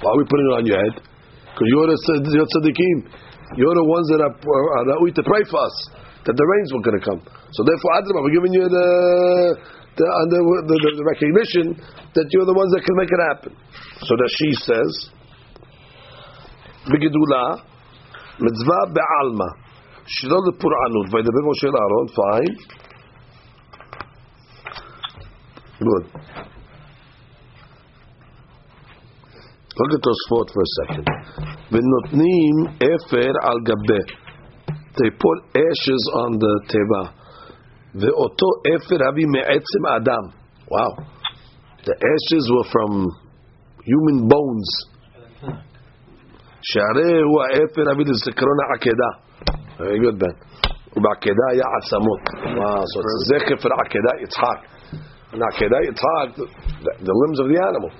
Why are we putting it on your head? Because you're the you're tzaddikim. You're the ones that are, are, to pray for us that the rains were going to come. So therefore, Adrabah, we're giving you the the, the, the, the recognition that you're the ones that can make it happen. So that she says, "Bigidula mitzvah be'alma." שלא לפורענות, וידבר משה לאהרון, fine. Good. Look at those fourth for a second. ונותנים אפר על גבה. They put ashes on the teva. ואותו אפר הביא מעצם האדם. Wow. The ashes were from human bones. שהרי הוא האפר אבי לזיכרון העקדה. Very good, Ben. ובעקדה היה עצמות. Wow, so it's זכר for עקדה יצחק. And עקדה יצחק, the, the limbs of the animal.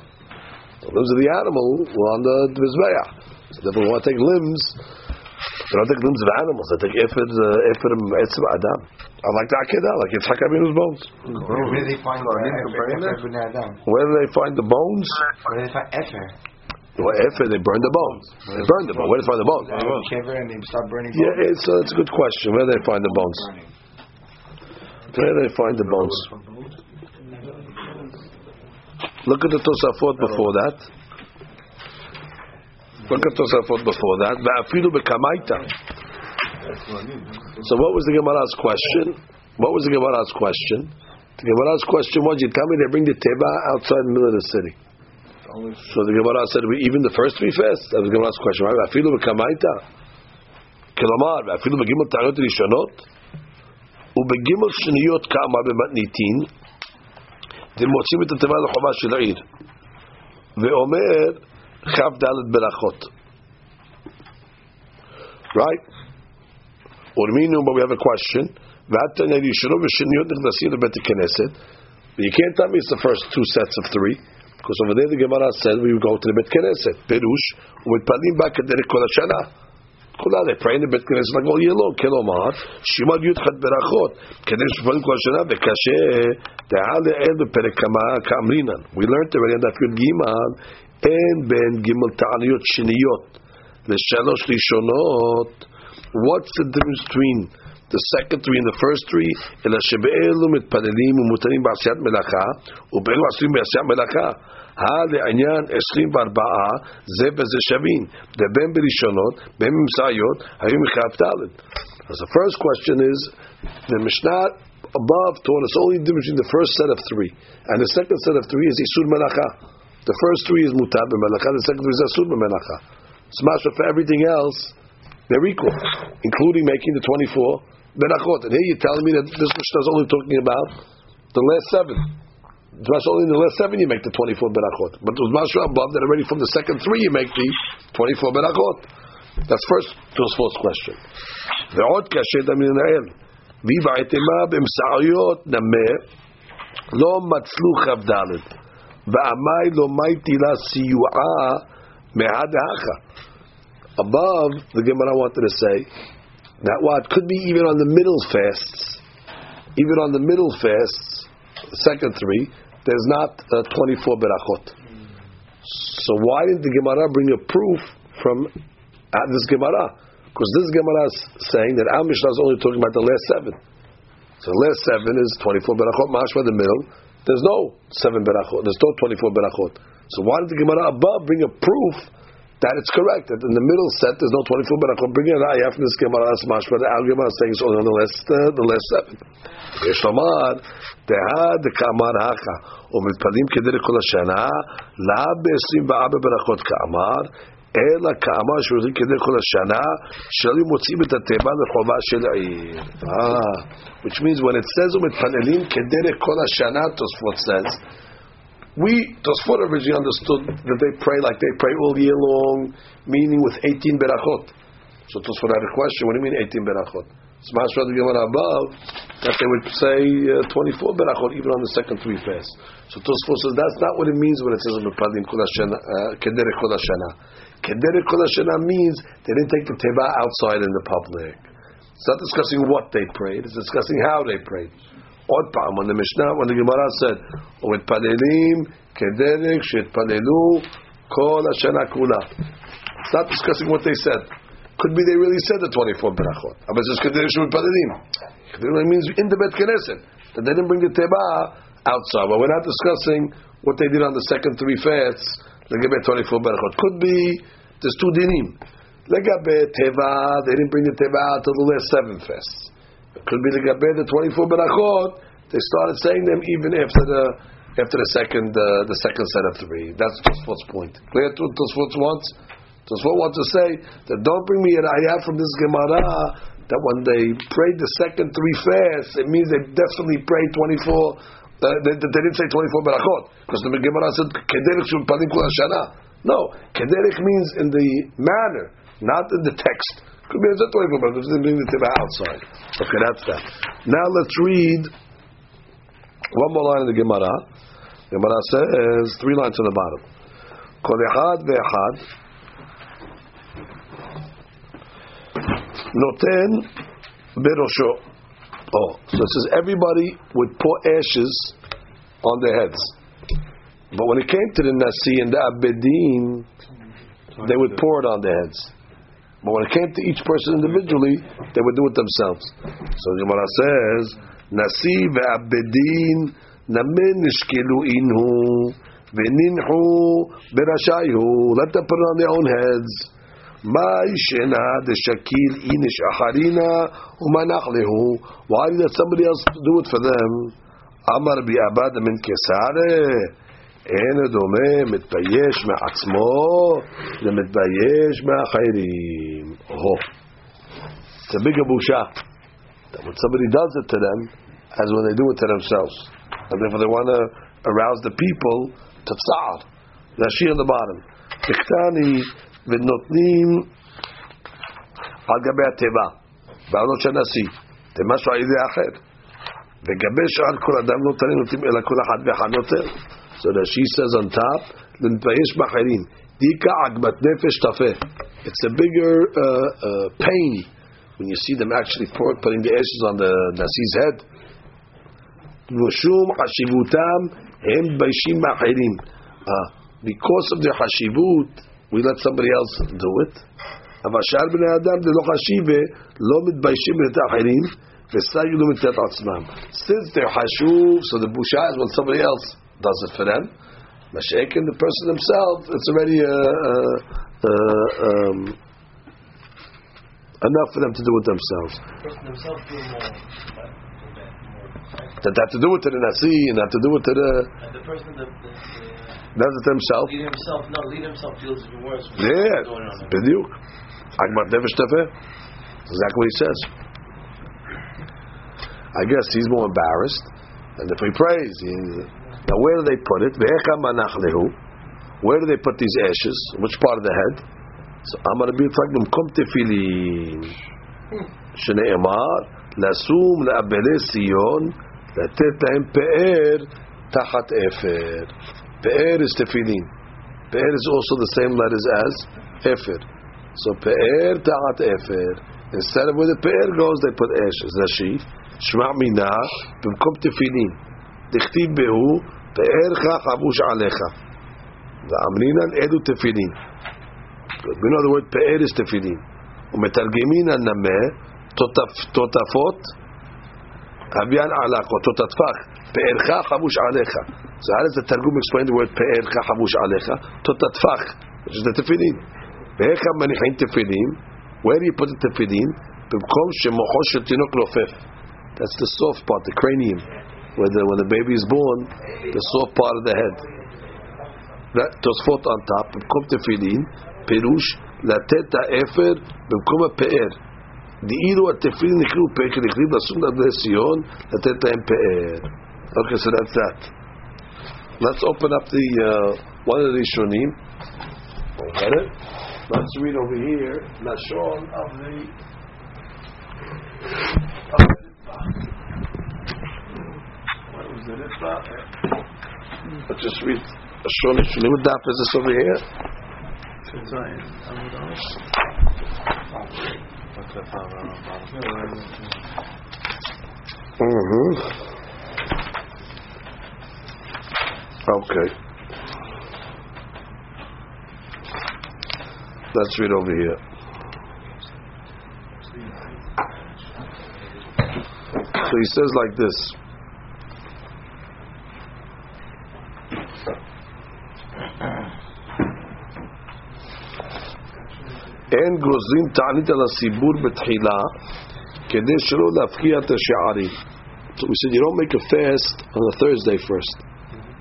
The limbs of the animal were on the Mizbeach. So therefore we want to take limbs, they don't take limbs of animals, they take Efer, uh, Efer Etzim Adam. I like the Akedah, like Yitzhak Avinu's bones. Where do they find the Efer B'nai Adam? Where do they find the bones? Where do they find Efer? well, Efer, they burn the bones. They burn them, but where do they find the bones? They have a kever and they start burning Yeah, bones. it's, uh, it's a good question. Where do they find the bones? Where do they find the bones? Look at the Tosafot before that. Look at Tosafot before that. So what was the Gemara's question? What was the Gemara's question? The Gemara's question was, you tell me they bring the teba outside the middle of the city. So the Gemara said, we, even the first three fasts? That was the Gemara's question, right? Va'afilu b'kamaita. כלומר, ואפילו בגימל טענות ראשונות, ובגימל שניות כמה במתניתין, הם מוצאים את התיבה לחובה של העיר. ואומר, כ"ד ברכות. Right? ורמינו, but we have a question. ועתניה ראשונות ושניות נכנסים לבית הכנסת, but you can't tell me it's the first two sets of three, because over there the Gemara said we would go to the בית כנסת, פירוש, ומתפללים בה כדרך כל השנה. כולה, they pray in the בית כנסת like all year long, כלומר, שימד י"ח ברכות, כדי שפעלים כל השנה, וקשה, דעה לאל בפרק כמה כאמרינן. We learned already on that good גימל, אין בין גימל תעניות שניות לשלוש ראשונות, what's the difference between the second three and the first three, אלא שבאלו מתפללים ומותרים בעשיית מלאכה, ובאלו עשויים בעשיית מלאכה. הלעניין עשרים וארבעה, זה בזה שווים. ובין בראשונות, בין במסעיות, היו מכ"ד. As the first question is, the Mishnah above taught us only the difference between the first set of three, and the second set of three is Isur Melacha. The first three is Mutab Melacha, the second three is Asur Melacha. Smasha for everything else, they're equal, including making the 24 Berachot. And here you're telling me that this Mishnah is only talking about the last seven. That's only in the last seven you make the 24 Berachot. But there's Masha above that already from the second three you make the 24 Berachot. That's first Tosfot's question. ועוד קשה דמינאל, ויבעטמה במסעיות נמה, לא מצלו כ"ד, ועמי לא מייתי לה סיועה מעד האחה. Above, the Gemara wanted to say, that what could be even on the middle fasts, even on the middle fasts, second three, there's not uh, 24 berachot. So why didn't the Gemara bring a proof from uh, this Gemara? Because this Gemara is saying that our is only talking about the last seven. So the last seven is 24 berachot, mashma the middle. There's no seven berachot. There's no 24 berachot. So why did the Gemara above bring a proof that it's correct that in the middle set there's no 24 berachot? Bring a raya from this Gemara as mashma. The our Gemara is saying it's only on the last uh, the last seven. יש לומר, דהה דקאמר הכה, ומתפללים כדרך כל השנה, לא ב-24 ברכות כאמר, אלא כאמר שעושים כדרך כל השנה, שלא מוצאים את התיבה לחובה של העיר. Ah, which means when it says ומתפללים כדרך כל השנה, Tosfot says, we, Tosfot originally understood that they pray like they pray all year long, meaning with 18 berachot. So Tosfot had a question, what do you mean 18 berachot? Smash the Gemara above that they would say uh, 24 berachot even on the second three fasts. So Tosfot says that's not what it means when it says uh, kederech kol hashana. Kederech kol hashana means they didn't take the teba outside in the public. It's not discussing what they prayed; it's discussing how they prayed. Od פעם, when the Mishnah, when the Gemara said, "ומתפללים כדרך שהתפללו כל השנה כולה." It's not discussing what they said. Could be they really said the 24 berachot. But it's just kederech shemutpalelim. Kederech means in the Bet Knesset. That they didn't bring the teba outside. But we're not discussing what they did on the second three fasts. Legabe 24 berachot. Could be there's two dinim. Legabe teva, they didn't bring the teba out till the last seven fasts. Could be the legabe the 24 berachot. They started saying them even after the after the second uh, the second set of three. That's Tosfot's point. Clear to Tosfot wants. Tosfot wants to say that don't bring me an ayah from this Gemara that when they prayed the second three fasts, it means they definitely prayed 24 Uh, they, they didn't say 24 berachot because the Gemara said kederich shulpanim kol hashana. No, kederich means in the manner, not in the text. Could be a 24 berachot. Doesn't mean the tibah outside. Okay, that's that. Now let's read one more line in the Gemara. Gemara says three lines on the bottom. Kol echad ve'echad noten berosho. Oh, so it says everybody would pour ashes on their heads. But when it came to the Nasi and the Abedin, they would pour it on their heads. But when it came to each person individually, they would do it themselves. So the Gemara says, Nasi ve'abedin namen nishkelu inhu ve'ninhu berashayu. Let them put it on their own heads. Why did somebody else do it for them? Amar bi min kesare. אין דומה מתבייש מעצמו למתבייש מאחרים. Oh. It's a bigger בושה. When somebody does it to them, as when they do it to themselves. And therefore they want to arouse the people to tzar. Rashi on the bottom. תכתני ונותנים על גבי התיבה, בעלות של נשיא, זה משהו על ידי אחר. וגבי שאר כל אדם לא נותנים אלא כל אחד ואחד נותן. So the she says on top, להתבייש באחרים. דיקה עגמת נפש תפה. It's a bigger uh, uh, pain when you see them actually pour, putting the ashes on the Nasi's head. ושום חשיבותם הם מתביישים מאחרים. Because of their חשיבות, we let somebody else do it. אבל שאר בני אדם זה לא חשיבה, לא מתביישים את האחרים, וסייגלו מצאת עצמם. Since they're חשוב, so the busha is when somebody else does it for them. Mashaykin, the person himself, it's already a, a, a, um, enough for them to do it themselves. That have to do it to the nasi and have to do it to the. And the person that. Does it himself. Lead himself, no, lead himself feels the worst. Yeah, b'diuk. Agmat nefesh. Exactly what he says. I guess he's more embarrassed, and if he prays, he. now where do they put it? Ve'echa manach lehu. Where do they put these ashes? Which part of the head? So Amar Rabbi Yitzchak b'mkom tefillin. שנאמר, לשום לאבלי ציון, לתת להם פאר תחת אפר. פאר is tefillin. Pe'er is also the same letters as Efer. So Pe'er Ta'at Efer. Instead of where the Pe'er goes, they put ashes. Rashi. Shma' minah במקום תפילין. דכתיב בהו פארך חבוש עליך. ואמרינן אלו תפילין. We know the word פאר is תפילין. ומתרגמין הנמה תותפות אביאן עלך או תותפח. פארך חבוש עליך. So how does the Targum explain the word פארך חבוש עליך? תותפח, which is the תפילין. ואיך מניחים תפילין? Where do you put the תפילין? במקום שמוחו של תינוק נופף. That's the soft part, the cranium, where the, when the baby is born, the soft part of the head. That תוספות on top, במקום תפילין, פירוש לתת האפר במקום הפאר. דאילו התפילין נקראו פאר, כי נכתיב לשום לבני ציון, לתת להם פאר. Okay, so that's that. Let's open up the uh, one of these shunim. Got it? Let's read over here. Lashon of the. Of the what was the Ritva? Let's just read Lashon of shunim. What daf is this over here? Mm-hmm. Okay. Let's read over here. So he says like this. אין גוזרים תענית על הסיבור בתחילה כדי שלא להפקיע את השערים. So we said you don't make a fast on a Thursday first.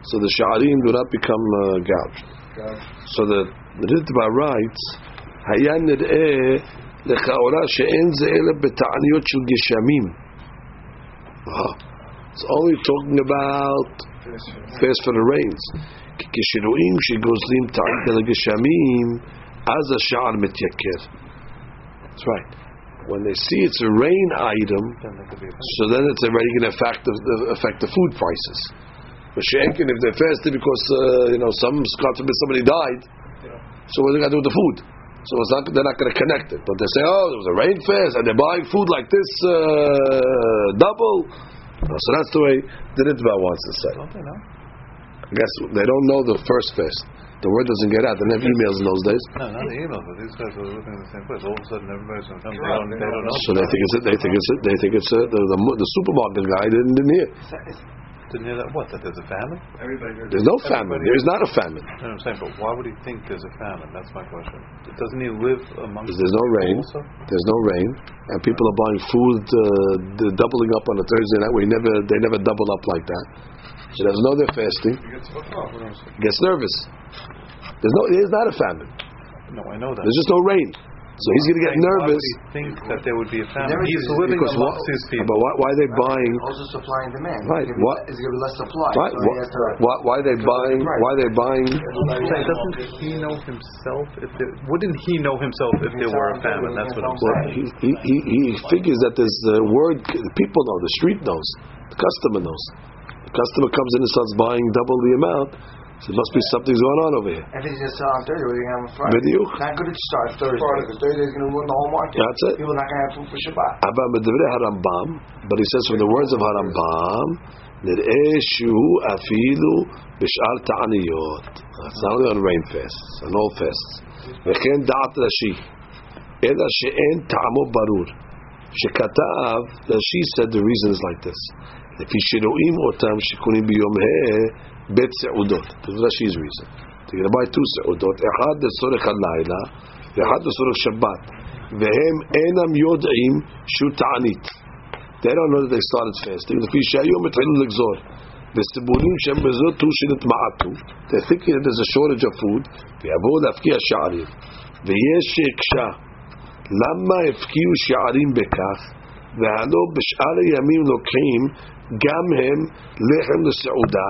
So the sha'arim do not become uh, gouged. So the, the Ritva writes, היה נראה לכאורה שאין זה אלא בתעניות של גשמים. It's only talking about fast for the rains. כשרואים שגוזלים טעית לגשמים, אז השער מתייקר. That's right. When they see it's a rain item, Then there could be a so then it's already going to affect the, affect the food prices. But she'enkin, if they're fasting because uh, you know some God forbid somebody died, so what are they going to do with the food? So it's not, they're not going to connect it. But they say, oh, there was a rain fast, and they're buying food like this uh, double. Uh, So that's the way the Ritva wants to say. Don't they know? I guess they don't know the first fast. The word doesn't get out. They didn't have emails in those days, No, not the emails, but these guys are living in the same place. All of a sudden, everybody's going to come. They don't, they don't know. so they think it's they think it's they think it's uh, the, the the supermarket guy didn't, didn't hear. Didn't hear that. What? That there's a famine? Everybody heard There's no famine. Everybody- There's not a famine. You know what I'm saying? But why would he think there's a famine? That's my question. Doesn't he live among? There's no rain. Also? There's no rain, and people are buying food, uh, the- doubling up on a Thursday night. We never, they never double up like that. He doesn't know they're fasting. Gets nervous. There's no, there's not a famine. No, I know that. There's just no rain. So he's going to get Why would nervous he think that there would be a famine? He's living because what, amongst his people. but why, why are they buying? Also supply and demand. Right, It's gonna be what- le- It's going to be less supply. Right, so why, he has to- why, why are they buying? Why are they buying? Saying, doesn't he know himself? If there, wouldn't he know himself if there were a famine? That's what I'm Well, saying. he, he, he, he figures that there's the word. The people know. The street knows. The customer knows. The customer comes in and starts buying double the amount. So there must be something's going on over here. If he's just sell on Thursday, what are you going to have on Friday? Bediuk. It's not good to start Thursday because Thursday is going to ruin the whole market. That's it. People are not going to have food for Shabbat. Abba Medivre Harambam, but he says from the words of Harambam, נראה שהוא אפילו בשאר תעניות. It's not only on rain fasts, on all fasts. וכן דעת רש"י, אלא שאין טעמו ברור. שכתב, רש"י said the reason is like this. לפי שרואים אותם שקונים ביום ה' בית סעודות. This is Rashi's reason. They're going buy two סעודות, אחד לצורך הלילה, ואחד לצורך שבת. והם אינם יודעים שהוא תענית. They don't know that they started fasting. לפי שהיום התחילו לגזור. וסיבונים שהם בזאת הוא שנתמעטו. They're thinking that there's a shortage of food. ויבואו להפקיע שערים. ויש שהקשה. למה הפקיעו שערים בכך? והלא בשאר הימים לוקחים גם הם לחם לסעודה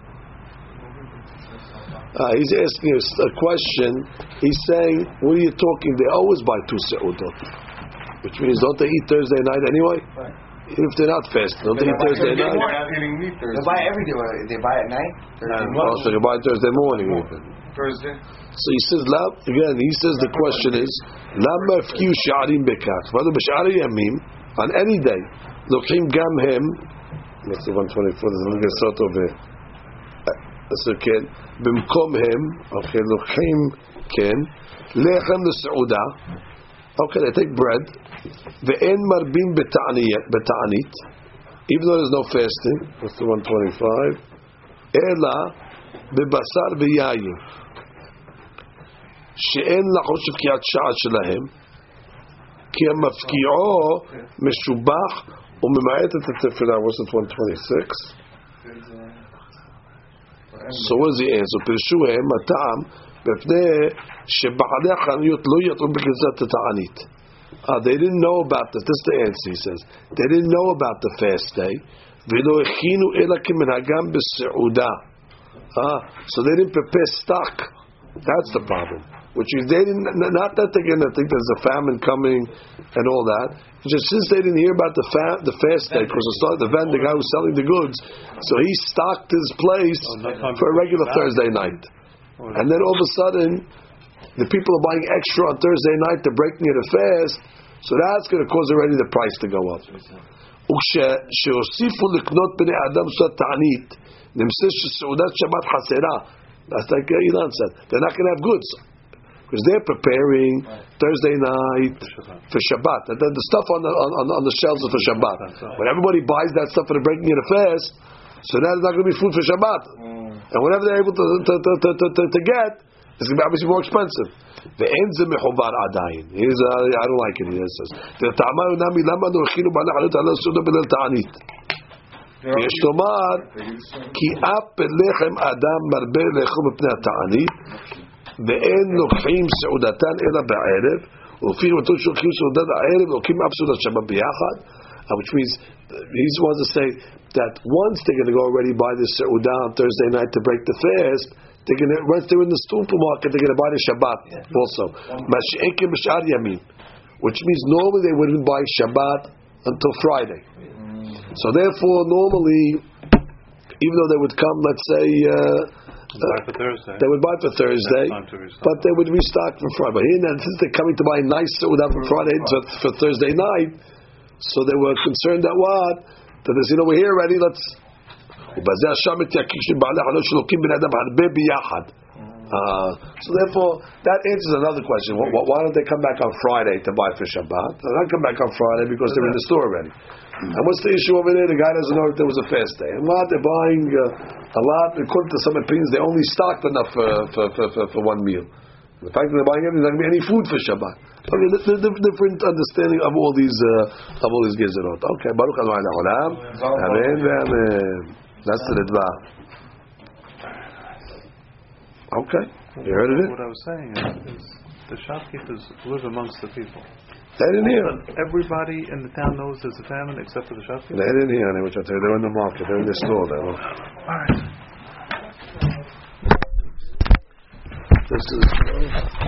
Uh, he's asking us a question. He's saying, "What are you talking? They always buy two seudot, which means don't they eat Thursday night anyway? Even if they're not fasting, don't they eat Thursday night? They buy every day. What, They buy at night? Thursday Oh, so they buy Thursday morning. Thursday. So he says, "Lam." Again, he says the question is, "Lama fkiu sha'arim bekach." Whether b'sha'ari yamim on any day, lokim gam hem. Let's see, one twenty four. There's a little sort of a. So כן, במקום הם, okay, לוקחים, כן, לחם לסעודה, okay, they take bread, ואין מרבים בתענית, בתענית, even though there's no fasting, that's the 125, אלא בבשר ויין, שאין לחוש פקיעת שער שלהם, כי המפקיעו משובח וממעט את התפילה, what's it 126? So what does he answer? פירשו הם הטעם מפני שבעלי החנויות לא ידעו בגזרת התענית. Uh, they didn't know about the, this is the answer he says, they didn't know about the fast day, ולא הכינו אלא כמנהגם בסעודה. Ah, so they didn't prepare stock. That's the problem. Which is they didn't, not that they're going to think there's a famine coming and all that. It's just since they didn't hear about the fa- the fast day, because the start the vendor, the guy who's selling the goods, so he stocked his place no time for a to regular cook it out. Thursday night. And then all of a sudden, the people are buying extra on Thursday night. They're breaking it a fast, so that's going to cause already the price to go up. וכש- שהוסיפו לקנות בני אדם סעודת תענית, נמצא שסעודת שבת חסרה. That's like uh, Ilan said. They're not going to have goods. Because they're preparing Thursday night for Shabbat. And then the stuff on the, on, on the shelves is for Shabbat. When everybody buys that stuff for the breaking of the fast, so that's not going to be food for Shabbat. and whatever they're able to to to to, to, to, to get is going to be obviously more expensive. The ends of mechubar adayin. Here's uh, I don't like it. He says the ta'amayu nami lama norchinu b'ala halut ala suda b'lel ta'anit. יש לומר כי אף בלחם אדם מרבה לאכול מפני התענית ואין לוקחים סעודתן אלא בערב ולפי רמתו שלוקחים סעודת הערב ולוקחים אף סעודת שבת ביחד uh, which means uh, he wants to say that once they're going to go already buy the seudah on Thursday night to break the fast they're going to once they're in the supermarket they're going to buy the Shabbat also Mashi'ekim b'shar yamin which means normally they wouldn't buy Shabbat until Friday so therefore, normally, even though they would come, let's say, uh, Buy for Thursday. they would buy for Thursday, Time to restock. but they would restock for Friday. But here, now, since they're coming to buy a nice Seudah for Friday for, for Thursday night, so they were concerned that what? That they said, over here already, let's. ובזה השם מתייקים שבעלי חנות שלוקים בן אדם הרבה ביחד. Uh, so therefore, that answers another question. Why, why don't they come back on Friday to buy for Shabbat? They don't come back on Friday because they're in the store already. And what's the issue over there? The guy doesn't know if there was a fast day. And what they're buying uh, a lot. According to some opinions, they only stocked enough for for, for, for, for one meal. The fact that they're buying everything, there's not going to be any food for Shabbat. Okay, different understanding of all these uh, of all these gezerot. Okay, Baruch Adonai. Amen. Amen. That's the Ritva. Okay, you heard of it? What I was saying is the shopkeepers live amongst the people. They didn't hear. Everybody in the town knows there's a famine except for the shopkeepers. They didn't hear. Which I tell you, they're in the market. They're in the store. They were. All right. This is.